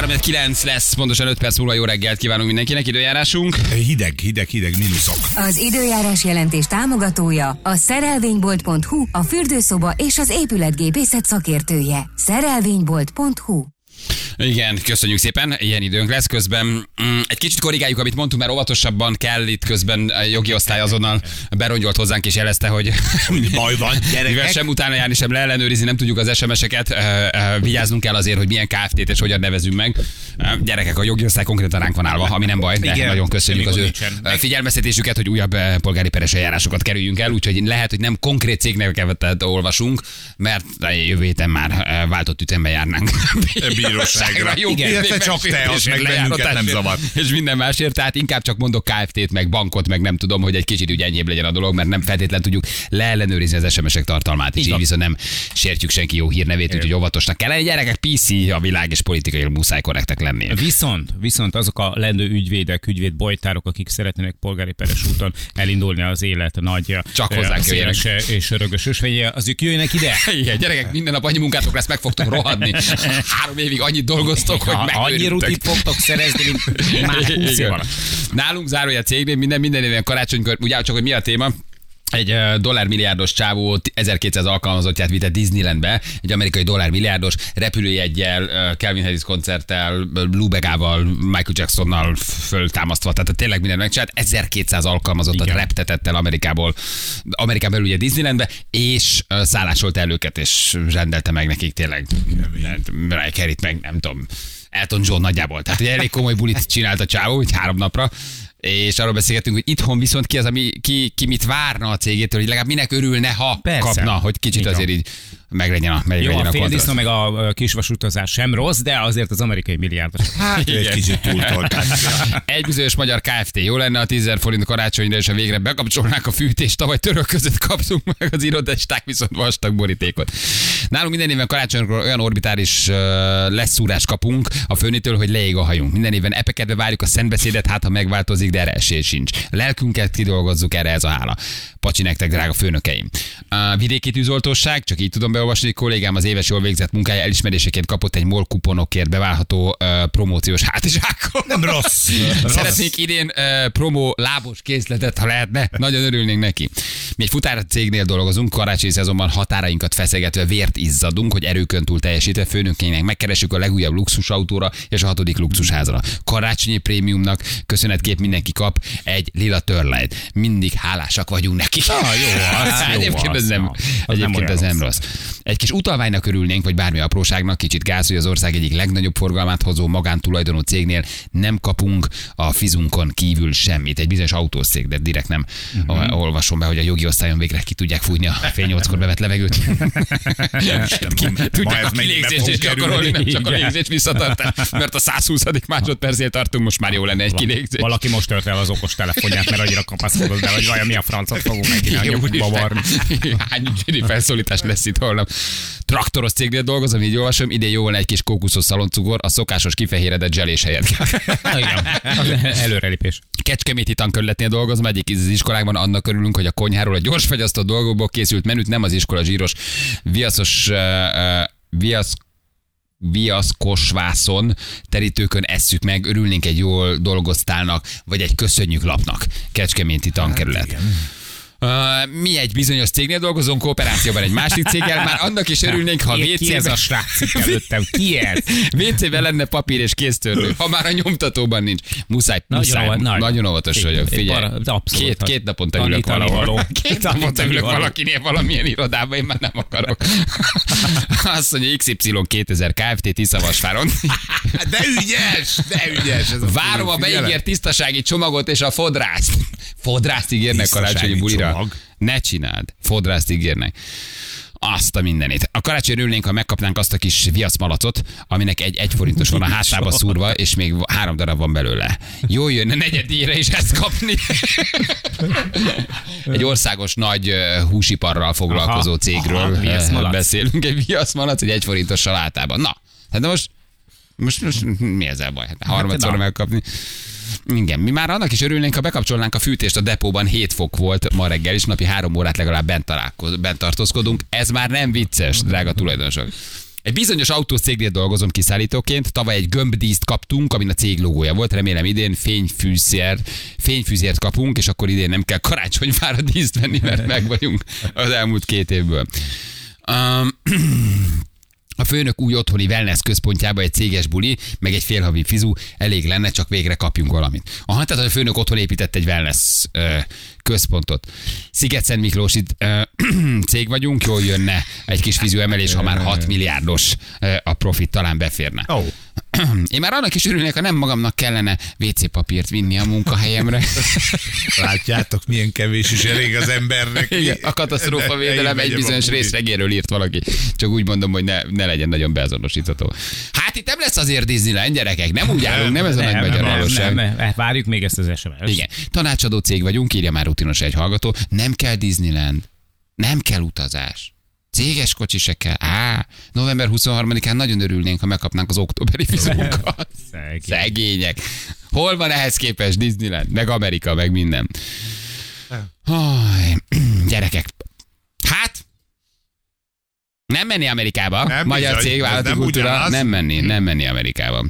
3-9 lesz, pontosan 5 perc múlva jó reggelt kívánunk mindenkinek, időjárásunk. Hideg, hideg, hideg, mínuszok. Az időjárás jelentés támogatója a szerelvénybolt.hu, a fürdőszoba és az épületgépészet szakértője. Szerelvénybolt.hu Igen, köszönjük szépen, ilyen időnk lesz közben. Mm, egy kicsit korrigáljuk, amit mondtunk, mert óvatosabban kell itt közben a jogi osztály azonnal berongyolt hozzánk és jelezte, hogy Baj van, mivel gyerekek. sem utána járni, sem leellenőrizni, nem tudjuk az SMS-eket, ö, ö, vigyáznunk kell azért, hogy milyen KFT-t és hogyan nevezünk meg. Gyerekek, a jogi osztály konkrétan ránk van állva, ami nem baj, de Igen. nagyon köszönjük az ő figyelmeztetésüket, hogy újabb polgári peres eljárásokat kerüljünk el, úgyhogy lehet, hogy nem konkrét cégneveket olvasunk, mert jövő héten már váltott ütembe járnánk. Bíróságra. Jó, Igen, illetve csak te, az meg bennünket nem zavar. És minden másért, tehát inkább csak mondok KFT-t, meg bankot, meg nem tudom, hogy egy kicsit úgy enyhébb legyen a dolog, mert nem feltétlenül tudjuk leellenőrizni az SMS-ek tartalmát, és így viszont nem sértjük senki jó hírnevét, úgyhogy óvatosnak kell lenni. Gyerekek, PC a világ, és politikai muszáj korrektek lenni. Viszont, viszont azok a lendő ügyvédek, ügyvéd bojtárok, akik szeretnének polgári peres úton elindulni az élet nagy Csak hozzánk széles és örökös ösvénye, azok jöjjenek ide. Igen, gyerekek, minden nap annyi munkátok lesz, meg fogtok rohadni. Három évig annyit dolgoztok, hogy Ha annyi rutit fogtok szerezni, mint már 20 év Igen. alatt. Nálunk zárója cégnél minden, minden évben karácsonykor, ugye csak, hogy mi a téma, egy dollármilliárdos csávó 1200 alkalmazottját vitte Disneylandbe, egy amerikai dollármilliárdos repülőjeggyel, Calvin Harris koncerttel, Blue Begával, Michael Jacksonnal föltámasztva, tehát tényleg minden megcsinált, 1200 alkalmazottat Igen. reptetett el Amerikából, Amerikán belül ugye Disneylandbe, és szállásolt el őket, és rendelte meg nekik tényleg. Mariah Carey-t meg nem tudom, Elton John nagyjából. Tehát egy elég komoly bulit csinált a csávó, hogy három napra. És arról beszélgettünk, hogy itthon viszont ki az, ami, ki, ki mit várna a cégétől, hogy legalább minek örülne, ha Persze. kapna, hogy kicsit van. azért így meglegyen a, meglegyen Jó, a a féldisznó kontraszt. meg a kisvasutazás sem rossz, de azért az amerikai milliárdos. Hát, egy kicsit túltolták. Egy bizonyos magyar Kft. Jó lenne a 10 forint karácsonyra, és a végre bekapcsolnák a fűtést. Tavaly török között kaptunk meg az irodesták, viszont vastag borítékot. Nálunk minden éven karácsonykor olyan orbitális uh, leszúrást kapunk a főnitől, hogy leég a hajunk. Minden éven epekedve várjuk a szentbeszédet, hát ha megváltozik, de erre esély sincs. Lelkünket kidolgozzuk, erre ez a hála. Pacsi nektek, drága főnökeim. A vidéki tűzoltóság, csak így tudom beolvasni, kollégám az éves jól végzett munkája elismeréseként kapott egy MOL kuponokért beválható uh, promóciós hátizsákot. Nem rossz. Szeretnék idén uh, promó lábos készletet, ha lehetne. Nagyon örülnénk neki. Mi egy futár cégnél dolgozunk, karácsonyi szezonban határainkat feszegetve vért izzadunk, hogy erőkön túl teljesítve főnökeinek megkeressük a legújabb luxusautóra és a hatodik luxusházra. Karácsonyi prémiumnak köszönetkép mindenki kap egy lila törlejt. Mindig hálásak vagyunk neki. Ah, jó, az jó, egyébként ez az, nem, az nem egyébként olyan ez nem rossz. rossz. Egy kis utalványnak örülnénk, vagy bármi apróságnak, kicsit gáz, hogy az ország egyik legnagyobb forgalmát hozó magántulajdonú cégnél nem kapunk a fizunkon kívül semmit. Egy bizonyos autószég, de direkt nem uh-huh. olvasom be, hogy a jogi osztályon végre ki tudják fújni a fél nyolckor bevett levegőt. Tudják a kilégzést gyakorolni, nem csak a Igen. légzés visszatartás, mert a 120. másodpercnél tartunk, most már jó lenne egy kilégzés. Valaki most tört el az okos telefonját, mert annyira kapaszkodott be, hogy vajon mi a francot fogunk neki a nyomukba varni. Hány felszólítás lesz itt holnap. Traktoros cégnél dolgozom, így olvasom, idén jó volna egy kis kókuszos szaloncukor, a szokásos kifehéredett zselés helyett. Igen, az előrelépés. Kecskeméti tankörletnél dolgozom, egyik az iskolákban annak örülünk, hogy a konyháról a gyors fagyasztott dolgokból készült menüt nem az iskola zsíros viaszos uh, uh, viasz viaszkosvászon terítőkön esszük meg, örülnénk egy jól dolgoztálnak, vagy egy köszönjük lapnak. Kecskeméti tankerület. Uh, mi egy bizonyos cégnél dolgozunk, kooperációban egy másik céggel, már annak is örülnénk, ha Ki- Ki ez a srác előttem? Ki ez? WC-ben lenne papír és kéztörlő, ha már a nyomtatóban nincs. Muszáj, Nagyon muszáj, nagyon, nagyon. óvatos Igen, vagyok. Figyelj, para- két, két naponta ülök valahol. Két naponta ülök valakinél valamilyen irodában, én már nem akarok. Azt mondja XY 2000 Kft. Tiszavasváron. De ügyes, de ügyes. Ez a Várom a beígért tisztasági csomagot és a fodrászt. Fodrászt ígérnek karácsonyi bulira. Csomag? Ne csináld. Fodrászt ígérnek. Azt a mindenit. A karácsony örülnénk, ha megkapnánk azt a kis viaszmalacot, aminek egy egy forintos van a hátába szúrva, és még három darab van belőle. Jó jönne negyedíjra is ezt kapni. egy országos nagy húsiparral foglalkozó Aha, cégről aha, beszélünk. Egy viaszmalac, egy egy forintos salátában. Na, hát de most most, most mi ezzel baj? Hát harmadszor na. megkapni. Igen, mi már annak is örülnénk, ha bekapcsolnánk a fűtést a depóban 7 fok volt ma reggel, és napi három órát legalább bent, találkoz, bent tartózkodunk. Ez már nem vicces, drága tulajdonosok. Egy bizonyos autócégnél dolgozom kiszállítóként, tavaly egy gömbdíszt kaptunk, amin a cég logója volt, remélem idén fényfűzér, fényfűzért kapunk, és akkor idén nem kell karácsonyfára díszt venni, mert meg vagyunk az elmúlt két évből. Um, a főnök új otthoni wellness központjába egy céges buli, meg egy félhavi fizu, elég lenne, csak végre kapjunk valamit. Aha, tehát a főnök otthon épített egy wellness ö, központot. Sziget-Szent Miklós itt cég vagyunk, jól jönne egy kis fizu emelés, ha már 6 milliárdos ö, a profit talán beférne. Ó. Én már annak is örülnék, ha nem magamnak kellene WC papírt vinni a munkahelyemre. Látjátok, milyen kevés is elég az embernek. Igen, a katasztrófa védelem egy bizonyos részlegéről írt valaki. Csak úgy mondom, hogy ne, ne legyen nagyon beazonosítható. Hát itt nem lesz azért Disneyland, gyerekek, nem úgy állunk, nem ez a nagy nem, magyar nem, nem, nem, várjuk még ezt az SMS-t. Igen. Tanácsadó cég vagyunk, írja már rutinos egy hallgató. Nem kell Disneyland. Nem kell utazás. Céges kocsi se kell. Á, november 23-án nagyon örülnénk, ha megkapnánk az októberi fizunkat. Szegény. Szegények. Hol van ehhez képest Disneyland? Meg Amerika, meg minden. Haj, gyerekek. Hát, nem menni Amerikába. Nem Magyar bizony, cég, vállalati nem kultúra. Nem menni, nem menni Amerikába.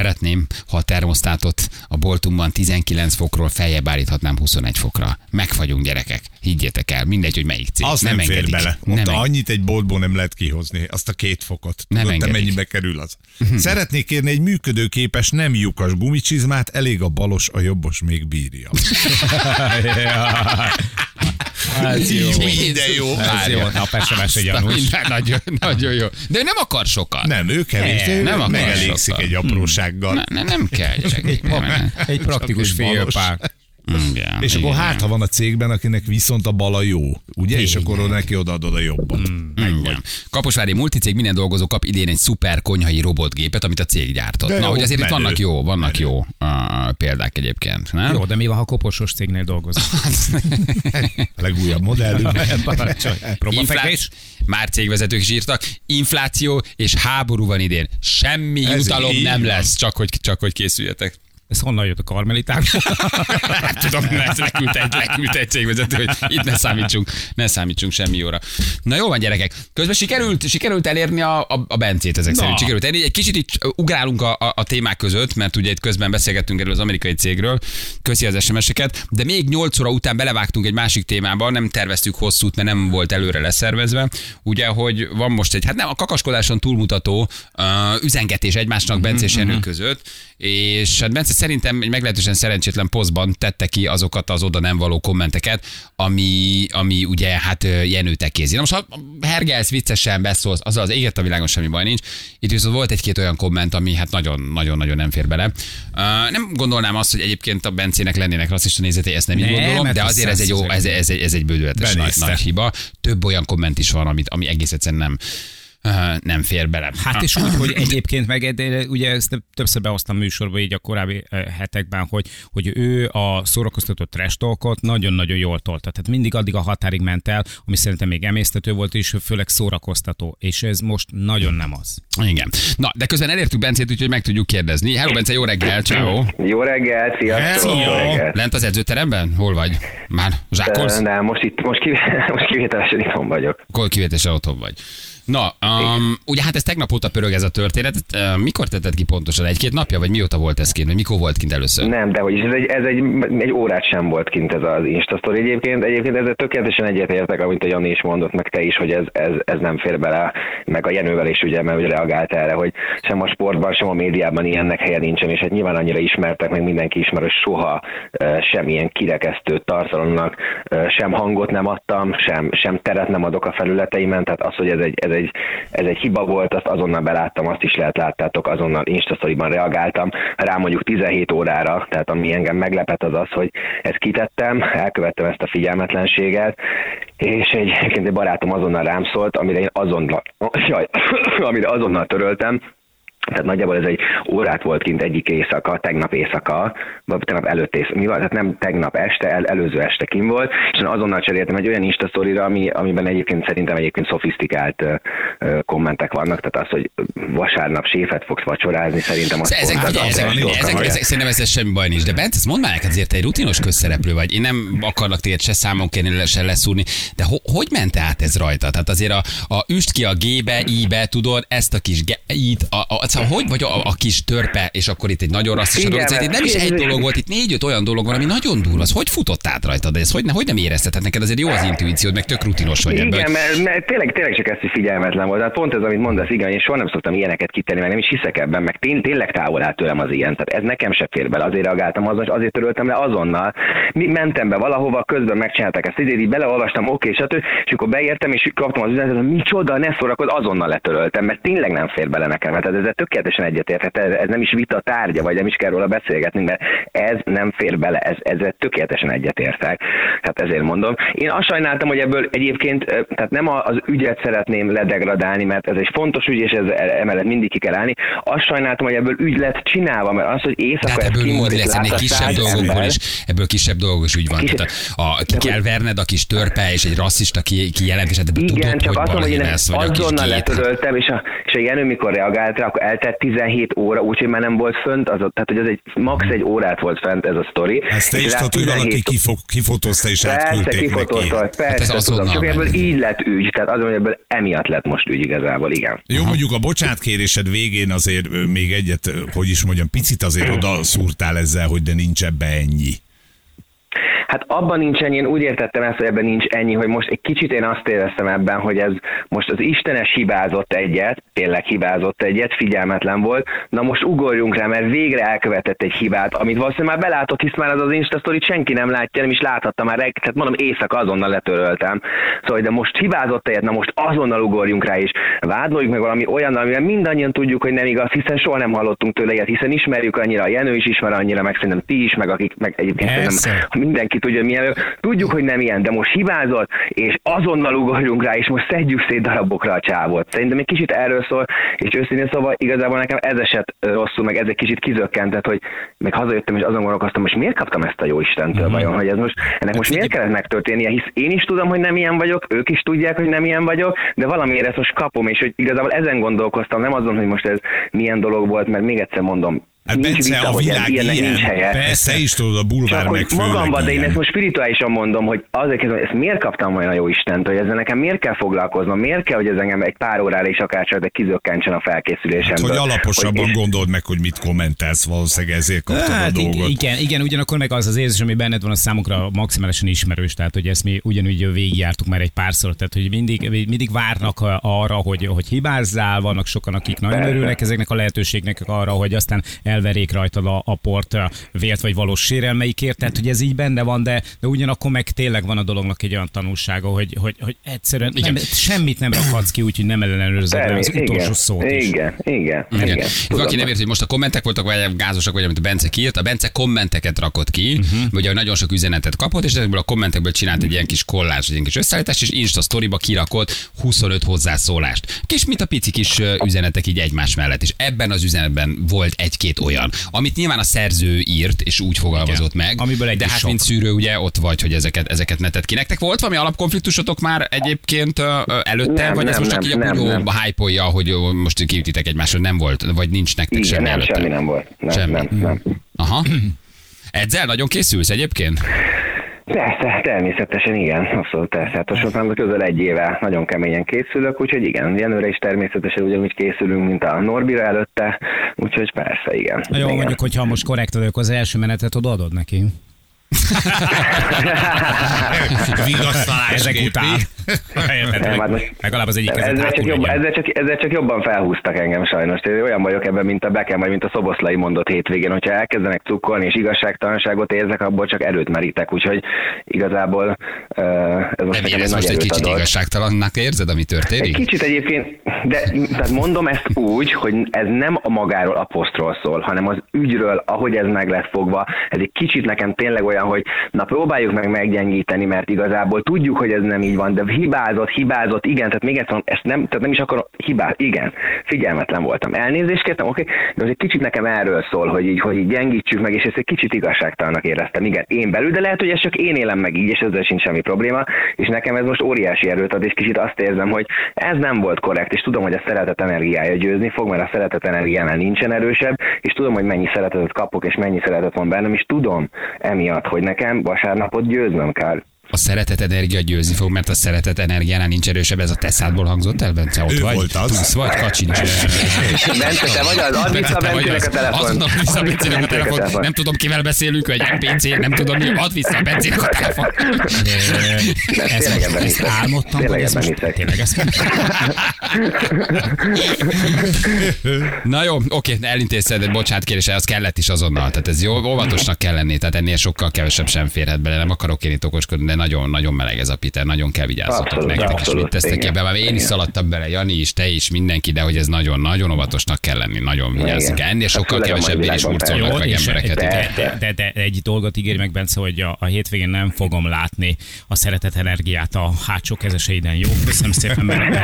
Szeretném, ha a termosztátot a boltunkban 19 fokról feljebb állíthatnám 21 fokra. Megfagyunk gyerekek, higgyétek el, mindegy, hogy melyik cég. Az nem, nem fér engedik. bele. Nem Ott eng- annyit egy boltból nem lehet kihozni, azt a két fokot. Nem Tudod, te engedik. mennyibe kerül az? Szeretnék kérni egy működőképes, nem lyukas gumicsizmát, elég a balos, a jobbos még bírja. Ez jó. Minden jó. Ez jó, Várja. nap SMS egy gyanús. Nagyon, nagyon jó. De ő nem akar sokat. Nem, ő kevés, Nem, ő nem akar megelégszik sokkal. egy aprósággal. Ne, ne, nem kell, gyerekek. Nem, nem. Egy praktikus Csak Igen, És akkor igen. hát, ha van a cégben, akinek viszont a bala jó, ugye? És akkor neki odaadod a jobbat. Igen. Kaposvári multicég minden dolgozó kap idén egy szuper konyhai robotgépet, amit a cég gyártott. De Na, jó, hogy azért itt vannak jó, vannak jó uh, példák egyébként, nem? Jó, de mi van, ha koposos cégnél dolgozik? A legújabb modellünk. Parancsolj. Próbafekvés? Már cégvezetők is írtak, infláció és háború van idén. Semmi Ez jutalom nem van. lesz, csak hogy, csak hogy készüljetek. Ez honnan jött a karmeliták? Nem tudom, ezt leküldte egy, leküldte egy cégvezető, hogy itt ne számítsunk, ne számítsunk semmi jóra. Na jó van, gyerekek. Közben sikerült, sikerült elérni a, a, a Bencét ezek Na. szerint. Sikerült elérni. Egy kicsit itt ugrálunk a, a, a témák között, mert ugye itt közben beszélgettünk erről az amerikai cégről. Köszi az SMS-eket, de még 8 óra után belevágtunk egy másik témába, nem terveztük hosszút, mert nem volt előre leszervezve. Ugye, hogy van most egy, hát nem a kakaskodáson túlmutató uh, üzengetés egymásnak Bence és Jenő között, és hát Bence szerintem egy meglehetősen szerencsétlen posztban tette ki azokat az oda nem való kommenteket, ami, ami ugye hát Jenő tekézi. Na most ha hergelsz, viccesen beszólsz, az az éget a világon semmi baj nincs. Itt viszont volt egy-két olyan komment, ami hát nagyon-nagyon nem fér bele. Uh, nem gondolnám azt, hogy egyébként a Bencének lennének rasszista nézetei, ezt nem így Nem, gondolom, mert de ez azért ez egy, jó, ez, ez, egy, ez egy bődületes nagy, nagy hiba. Több olyan komment is van, amit, ami egész egyszerűen nem, nem fér bele. Hát és úgy, hogy egyébként meg, de ugye ezt többször behoztam műsorba így a korábbi hetekben, hogy, hogy ő a szórakoztató trash talkot nagyon-nagyon jól tolta. Tehát mindig addig a határig ment el, ami szerintem még emésztető volt, és főleg szórakoztató. És ez most nagyon nem az. Igen. Na, de közben elértük Bencét, úgyhogy meg tudjuk kérdezni. Hello, Bence, jó reggel, ciao. Jó reggel, sziasztok! Hello! Jó reggel. Lent az edzőteremben? Hol vagy? Már zsákolsz? Nem, most itt, most, kivé, most kivételesen itthon vagyok. Hol kivétesen otthon vagy? Na, um, ugye hát ez tegnap óta pörög ez a történet. Uh, mikor tetted ki pontosan? Egy-két napja, vagy mióta volt ez kint? Vagy mikor volt kint először? Nem, de hogy ez egy, ez egy, egy órát sem volt kint ez az Insta story egyébként. Egyébként ezzel tökéletesen egyetértek, amit a Jani is mondott, meg te is, hogy ez, ez, ez nem fér bele, meg a Jenővel is ugye, mert ugye reagált erre, hogy sem a sportban, sem a médiában ilyennek helye nincsen, és hát nyilván annyira ismertek, meg mindenki ismer, hogy soha uh, semmilyen kirekesztő tartalomnak uh, sem hangot nem adtam, sem, sem teret nem adok a felületeimen, tehát az, hogy ez egy, ez egy, ez egy hiba volt, azt azonnal beláttam, azt is lehet láttátok, azonnal Instastoryban reagáltam, rá mondjuk 17 órára, tehát ami engem meglepett az az, hogy ezt kitettem, elkövettem ezt a figyelmetlenséget, és egy, egy barátom azonnal rám szólt, amire én azonnal, jaj, amire azonnal töröltem, tehát nagyjából ez egy órát volt kint egyik éjszaka, tegnap éjszaka, vagy tegnap előtt éjszaka, mi van? Tehát nem tegnap este, el, előző este kim volt, és azonnal cseréltem egy olyan Insta sztorira, ami, amiben egyébként szerintem egyébként szofisztikált ö, ö, kommentek vannak, tehát az, hogy vasárnap séfet fogsz vacsorázni, szerintem az Ezek, pont az ezek, ezek, ezek, dolga. ezek, szerintem ez semmi baj nincs. De Bence, ezt mondd már neked, azért egy rutinos közszereplő vagy. Én nem akarlak téged se számon kérni, se leszúrni. De ho, hogy ment át ez rajta? Tehát azért a, a üst ki a G-be, I-be, tudod, ezt a kis ge, I-t, a, a, szóval hogy vagy a, a, kis törpe, és akkor itt egy nagyon rasszis dolog. Figyelme, Itt nem is egy dolog volt, itt négy-öt olyan dolog van, ami nagyon durva. Az hogy futott át rajta? De ez hogy, ne, hogy nem érezted? Hát neked azért jó az intuíciód, meg tök rutinos vagy ebből. Igen, mert, mert tényleg, tényleg csak ez, hogy figyelmetlen volt. Tehát pont ez, amit mondasz, igen, én soha nem szoktam ilyeneket kitenni, meg nem is hiszek ebben, meg tény, tényleg távol áll tőlem az ilyen. Tehát ez nekem se fér bele, azért reagáltam azon, és azért töröltem le azonnal. Mi mentem be valahova, közben megcsinálták ezt, így beleolvastam, oké, stb. És akkor beértem, és kaptam az üzenetet, hogy micsoda, ne szórakozz, azonnal letöröltem, mert tényleg nem fér bele nekem. Hát ezzel tökéletesen egyetértek, ez, ez nem is vita tárgya, vagy nem is kell róla beszélgetni, mert ez nem fér bele, ez, ezzel tökéletesen egyetértek. Hát ezért mondom. Én azt sajnáltam, hogy ebből egyébként, tehát nem az ügyet szeretném ledegradálni, mert ez egy fontos ügy, és ez emellett mindig ki kell állni. Azt sajnáltam, hogy ebből ügy lett csinálva, mert az, hogy éjszaka hát ezt ebből úgy lesz, ennél kisebb dolgokból is, ebből kisebb dolgok is úgy van. Kis- Tehát a, a, ki kell verned a kis törpe, és egy rasszista ki, kijelentés, hát ebből Igen, tudod, csak hogy azt mondom, hogy én kis azonnal letöröltem, és a, és a Jenő mikor reagált rá, akkor eltelt 17 óra, úgyhogy már nem volt fönt, az, tehát hogy az egy max egy órát volt fent ez a sztori. Ezt te és is tudod, hogy valaki 17 kifog, kifotózta és Persze, átküldték kifotózta, neki. persze, Hát ez tudom, csak ebből így lett ügy, tehát azon, hogy ebből emiatt lett most ügy igazából, igen. Jó, mondjuk a bocsánatkérésed végén azért még egyet, hogy is mondjam, picit azért oda szúrtál ezzel, hogy de nincs ebbe ennyi. Hát abban nincs ennyi, én úgy értettem ezt, hogy ebben nincs ennyi, hogy most egy kicsit én azt éreztem ebben, hogy ez most az Istenes hibázott egyet, tényleg hibázott egyet, figyelmetlen volt, na most ugorjunk rá, mert végre elkövetett egy hibát, amit valószínűleg már belátott, hisz már az az Insta sztorit senki nem látja, nem is láthatta már reggel, tehát mondom éjszaka azonnal letöröltem. Szóval, de most hibázott egyet, na most azonnal ugorjunk rá, és vádoljuk meg valami olyan, amivel mindannyian tudjuk, hogy nem igaz, hiszen soha nem hallottunk tőle ilyet, hiszen ismerjük annyira, a Jenő is ismer annyira, meg szerintem ti is, meg akik, meg egyébként Persze. szerintem mindenki tudja, milyen. Tudjuk, hogy nem ilyen, de most hibázott, és azonnal ugorjunk rá, és most szedjük szét darabokra a csávot. Szerintem egy kicsit erről szól, és őszintén szóval igazából nekem ez esett rosszul, meg ez egy kicsit kizökkentett, hogy meg hazajöttem, és azon gondolkoztam, most miért kaptam ezt a jó Istentől Mhm. vajon, hogy ez most, ennek most miért kellett megtörténnie, hisz én is tudom, hogy nem ilyen vagyok, ők is tudják, hogy nem ilyen vagyok, de valamiért ezt most kapom, és hogy igazából ezen gondolkoztam, nem azon, hogy most ez milyen dolog volt, mert még egyszer mondom, Hát nincs Bence, vita, a hogy világ ilyennek ilyen. nincs helye. Persze, is tudod, a bulvár Csak hogy meg főleg magamban, de én ilyen. ezt most spirituálisan mondom, hogy azért kezdem, hogy ezt miért kaptam olyan a jó Istent, hogy ezzel nekem miért kell foglalkoznom, miért kell, hogy ez engem egy pár órára is akár csak de kizökkentsen a Hát, felkészülésemből. hogy alaposabban és- gondold meg, hogy mit kommentelsz, valószínűleg ezért kaptad a Hát ig- dolgot. igen, igen, ugyanakkor meg az az érzés, ami benned van, az számukra maximálisan ismerős, tehát hogy ezt mi ugyanúgy végigjártuk már egy párszor, tehát hogy mindig, mindig várnak arra, hogy, hogy hibázzál, vannak sokan, akik nagyon Persze. örülnek ezeknek a lehetőségnek arra, hogy aztán elverjék rajtad a, a port vért vagy valós sérelmeikért, tehát hogy ez így benne van, de, de ugyanakkor meg tényleg van a dolognak egy olyan tanulsága, hogy, hogy, hogy egyszerűen nem, semmit nem rakhatsz ki, úgyhogy nem ellenőrzed le az utolsó igen, szót is. Igen, igen, igen. Igen. igen. Valaki nem ért, hogy most a kommentek voltak, vagy gázosak, vagy amit a Bence kiírt. A Bence kommenteket rakott ki, uh-huh. ugye nagyon sok üzenetet kapott, és ezekből a kommentekből csinált egy ilyen kis kollás, egy ilyen kis összeállítás, és Insta sztoriba kirakott 25 hozzászólást. Kis, mint a pici kis üzenetek így egymás mellett. És ebben az üzenetben volt egy-két olyan, amit nyilván a szerző írt, és úgy fogalmazott Igen. meg. Amiből egy de hát, sok. mint szűrő, ugye ott vagy, hogy ezeket, ezeket ne tedd ki. Nektek volt valami alapkonfliktusotok már egyébként előtte, Nem, vagy ez nem, most csak így a nem, bunyó nem. hype hogy most kiütitek egymásra, nem volt, vagy nincs nektek Igen, semmi nem, előtte? semmi nem volt. Nem, Semmi. nem, nem. Aha. Edzel nagyon készülsz egyébként? Persze, természetesen igen, abszolút persze. Hát most már közel egy éve nagyon keményen készülök, úgyhogy igen, Jenőre is természetesen ugyanúgy készülünk, mint a Norbira előtte, úgyhogy persze, igen. Jó, igen. mondjuk, hogyha most korrekt vagyok, az első menetet odaadod neki. Vigasztalás Ezek után. Nem, hát Legalább az egyik ezzel, csak jobb, ezzel, csak, ezzel csak jobban felhúztak engem sajnos. Én olyan vagyok ebben, mint a Bekem, vagy mint a Szoboszlai mondott hétvégén, hogyha elkezdenek cukkolni és igazságtalanságot érzek, abból csak erőt merítek. Úgyhogy igazából uh, ez most egy érez nagy most egy kicsit adott. igazságtalannak érzed, ami Egy történik? kicsit egyébként, de tehát mondom ezt úgy, hogy ez nem a magáról a posztról szól, hanem az ügyről, ahogy ez meg lett fogva. Ez egy kicsit nekem tényleg olyan, hogy hogy na próbáljuk meg meggyengíteni, mert igazából tudjuk, hogy ez nem így van, de hibázott, hibázott, igen, tehát még egyszer ezt nem, tehát nem is akarom, hibát, igen, figyelmetlen voltam. Elnézést kértem, oké, de az egy kicsit nekem erről szól, hogy így, hogy így gyengítsük meg, és ezt egy kicsit igazságtalannak éreztem. Igen, én belül, de lehet, hogy ez csak én élem meg így, és ezzel sincs semmi probléma, és nekem ez most óriási erőt ad, és kicsit azt érzem, hogy ez nem volt korrekt, és tudom, hogy a szeretet energiája győzni fog, mert a szeretet energiánál nincsen erősebb, és tudom, hogy mennyi szeretetet kapok, és mennyi szeretet van bennem, és tudom emiatt, hogy nekem vasárnapot győznöm kell a szeretet energia győzni fog, mert a szeretet energiánál nincs erősebb. Ez a teszádból hangzott el, Bence? Ott Ő vagy? volt az. Tudsz, vagy kacsincs. Bence, te vagy az? Add vissza vagy Bencének a telefon. Azonnal vissza a Bencének a telefon. Nem tudom, kivel beszélünk, hogy MPC, nem tudom mi. Add vissza a Bencének a telefon. Ezt, álmodtam, Tényleg vagy ez ebben most hiszek. tényleg ezt Na jó, oké, elintézted, de bocsánat kérés, az kellett is azonnal. Tehát ez jó, óvatosnak kell lenni, tehát ennél sokkal kevesebb sem férhet bele. Nem akarok én itt okoskodni, de nagyon, nagyon meleg ez a Peter, nagyon kell vigyázzatok Abszolút, nektek, és abszolút, mit tesztek igen. ebbe. Már én is Igen. szaladtam bele, Jani is, te is, mindenki, de hogy ez nagyon, nagyon óvatosnak kell lenni, nagyon vigyázni kell. Ennél Hát sokkal főleg a mai kevesebb is Jó, meg és embereket. de, de, de, de, egy dolgot ígér meg, Bence, hogy a, a hétvégén nem fogom látni a szeretet energiát a hátsó kezeseiden. Jó, köszönöm szépen, mert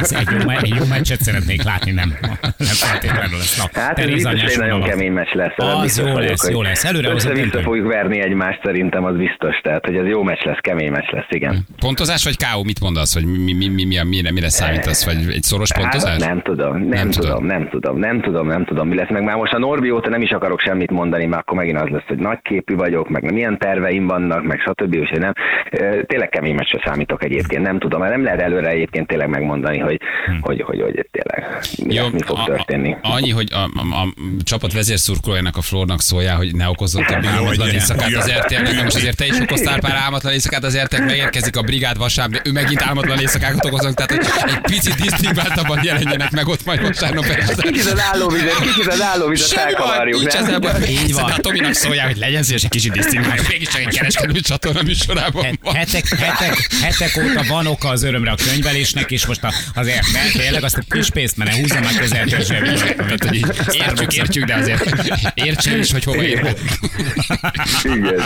ez egy, jó, egy jó meccset szeretnék látni, nem, nem feltétlenül lesz. Na, Hát ez biztos nagyon kemény meccs lesz. Az jó lesz, jó lesz. Előre döntő. fogjuk verni egymást, szerintem az biztos. Tehát, hogy ez jó meccs lesz, kemény meccs lesz, igen. Pontozás vagy KO? Mit mondasz? Hogy mi, mi, mi, mi, a- mire, mire számítasz? Vagy egy szoros pontozás? Hát, nem tudom, nem, Nem tudod. tudom, nem tudom, nem tudom, nem tudom, mi lesz. Meg már most a Norbi óta nem is akarok semmit mondani, mert akkor megint az lesz, hogy nagyképű vagyok, meg milyen terveim vannak, meg stb. Úgyhogy nem. Tényleg kemény meccsre számítok egyébként, nem tudom, mert nem lehet előre egyébként tényleg megmondani, hogy, hogy, hogy, hogy tényleg mi, Jó, mi fog a- történni. Annyi, hogy a, a, a csapat vezérszurkolójának a Flornak szóljál, hogy ne okozzon több hogy éjszakát igen. az RTL-nek. Na most azért te is okoztál pár álmatlan éjszakát az RTL, megérkezik a brigád vasárnap, ő megint álmatlan éjszakákat okoznak, tehát hogy egy picit disztingváltabban jelenjenek meg ott majd vasárnap este. Kicsit az állóvizet, kicsit az állóvizet felkavarjuk, nincs ezzel baj. Így van. De a Tominak szóljál, hogy legyen szíves egy kicsit disztingváljuk. Mégiscsak egy kereskedő csatorna műsorában van. Hetek, hetek, hetek óta van oka az örömre a könyvelésnek, és most a, azért ne, tényleg azt a kis pénzt, mert ne húzza meg közel Értjük, értjük, de azért értsen is, hogy hova ér. Igen.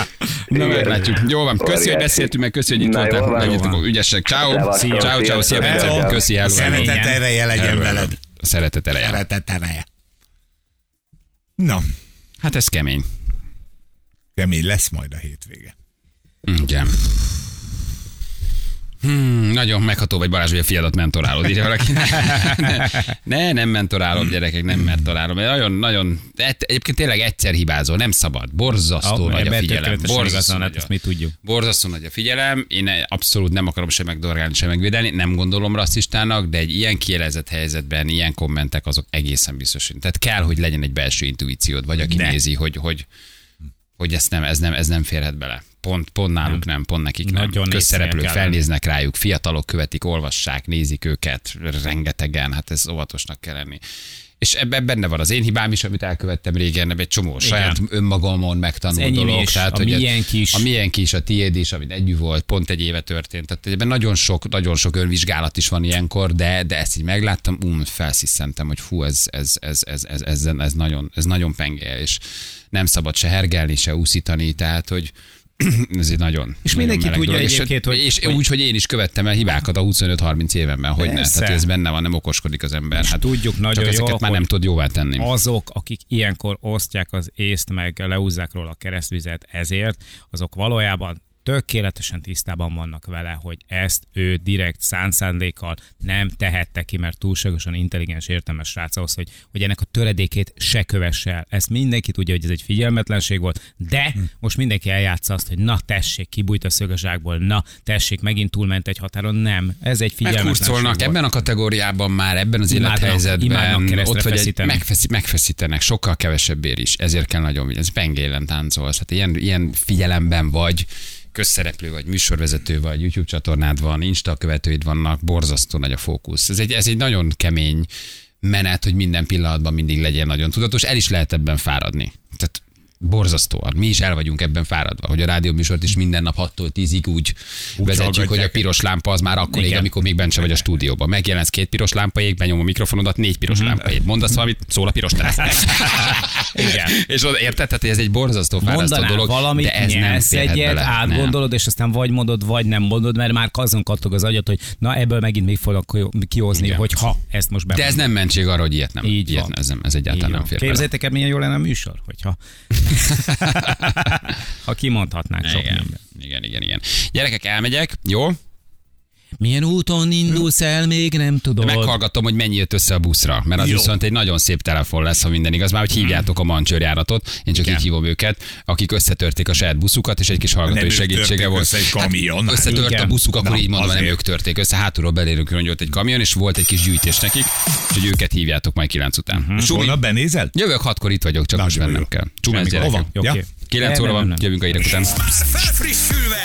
Na, Igen. Meglátjuk. Jó van. Köszi, hogy beszéltünk meg, köszi, hogy itt voltál. Legyetek ügyesek. Ciao. Ciao, ciao, szia. Bence. Köszi, hello. Szeretet ereje legyen veled. Szeretet eleje. Szeretet ereje. Na, Hát ez kemény. kemény lesz majd a hétvége. Igen. Hmm, nagyon megható vagy Balázs, hogy a fiadat mentorálod, írja valaki. Ne, ne, nem mentorálom, gyerekek, nem mentorálom. Nagyon, nagyon, egyébként tényleg egyszer hibázol, nem szabad. Borzasztó Ah, nagy a figyelem. igazán, Borzasztó hát nagy a- mi tudjuk. Borzasztó nagy a figyelem, én abszolút nem akarom sem megdorgálni, sem megvédeni, nem gondolom rasszistának, de egy ilyen kielezett helyzetben, ilyen kommentek azok egészen biztos. Tehát kell, hogy legyen egy belső intuíciód, vagy aki De. nézi, hogy, hogy, hogy ezt nem, ez, nem, ez nem férhet bele. Pont, pont náluk nem, pont nekik nem. Nagyon Közszereplők felnéznek rájuk, fiatalok követik, olvassák, nézik őket, rengetegen, hát ez óvatosnak kell lenni. És ebben benne van az én hibám is, amit elkövettem régen, egy csomó saját önmagamon megtanult dolog. is, tehát, a hogy ez- miénk is. A miénk is, a tiéd is, amit együtt volt, pont egy éve történt. Tehát ebben nagyon sok, nagyon sok önvizsgálat is van ilyenkor, de, de ezt így megláttam, um, felsziszentem, hogy fú, ez, ez, ez, ez, ez, ez, ez, nagyon, ez nagyon penge, és nem szabad se hergelni, se úszítani, tehát, hogy ez egy nagyon És nagyon mindenki tudja dolog. egyébként, és, hogy- és hogy- úgy, hogy én is követtem el hibákat a 25-30 évenben, hogy ne. Tehát ez benne van, nem okoskodik az ember. Hát tudjuk nagyon csak ezeket már nem tud jóvá tenni. azok, akik ilyenkor osztják az észt, meg leúzzák róla a keresztvizet ezért, azok valójában tökéletesen tisztában vannak vele, hogy ezt ő direkt szánszándékkal nem tehette ki, mert túlságosan intelligens, értelmes srác ahhoz, hogy, hogy ennek a töredékét se kövesse el. Ezt mindenki tudja, hogy ez egy figyelmetlenség volt, de Hm. most mindenki eljátsza azt, hogy na tessék, kibújt a szögezsákból, na tessék, megint túlment egy határon. Nem, ez egy figyelmetlenség volt. ebben a kategóriában már, ebben az Imádnak- élethelyzetben. imádnak ott vagy egy, feszíteni. megfeszi, megfeszítenek, sokkal kevesebbért is. Ezért kell nagyon vigyázni. Ez pengélen táncolsz. Hát ilyen, ilyen figyelemben vagy, közszereplő vagy, műsorvezető vagy, YouTube csatornád van, Insta követőid vannak, borzasztó nagy a fókusz. Ez egy, ez egy nagyon kemény menet, hogy minden pillanatban mindig legyen nagyon tudatos, el is lehet ebben fáradni. Borzasztóan. Mi is el vagyunk ebben fáradva, hogy a rádióműsort is minden nap 6-tól 10-ig úgy, úgy vezetjük, hallgatják. hogy a piros lámpa az már akkor ég, amikor még bent vagy a stúdióban. Megjelensz két piros lámpa ég, benyom a mikrofonodat, négy piros Mhm. lámpa ég. Mondasz valamit, szól a piros. Igen. És oda érted, tehát ez egy borzasztó fárasztó dolog, valamit, de ez nem egyet, bele. átgondolod, és aztán vagy mondod, vagy nem mondod, mert már azon kattog az agyat, hogy na ebből megint még fogok kihozni, hogy ha ezt most Nem. De ez nem mentség arra, hogy ilyet nem. Így ilyet nem, ez, nem, ez egyáltalán nem fér. Képzeljétek el, milyen jó lenne a műsor, hogyha ha kimondhatnánk sok Igen, mindent. igen, igen, igen. Gyerekek, elmegyek, jó? Milyen úton indulsz el, még nem tudod. Meghallgatom, hogy mennyi jött össze a buszra, mert az Jó. viszont egy nagyon szép telefon lesz, ha minden igaz. Már hogy hívjátok a mancsőrjáratot, én csak Igen. így hívom őket, akik összetörték a saját buszukat, és egy kis hallgatói Nem segítsége volt. össze egy kamion. Hát, összetört Igen. a buszuk, akkor Na, így mondom, nem azért. ők törték össze, hátulról belérünk, hogy ott egy kamion, és volt egy kis gyűjtés nekik, és hogy őket hívjátok majd kilenc után. Sumi, holnap benézel? jövök hatkor itt vagyok, csak most jó. kell. Csumás gyerekek. Hova? Ja. Oké. Kilenc Nem, óra nem, van, nem. jövünk a hírek után. Felfrissülve!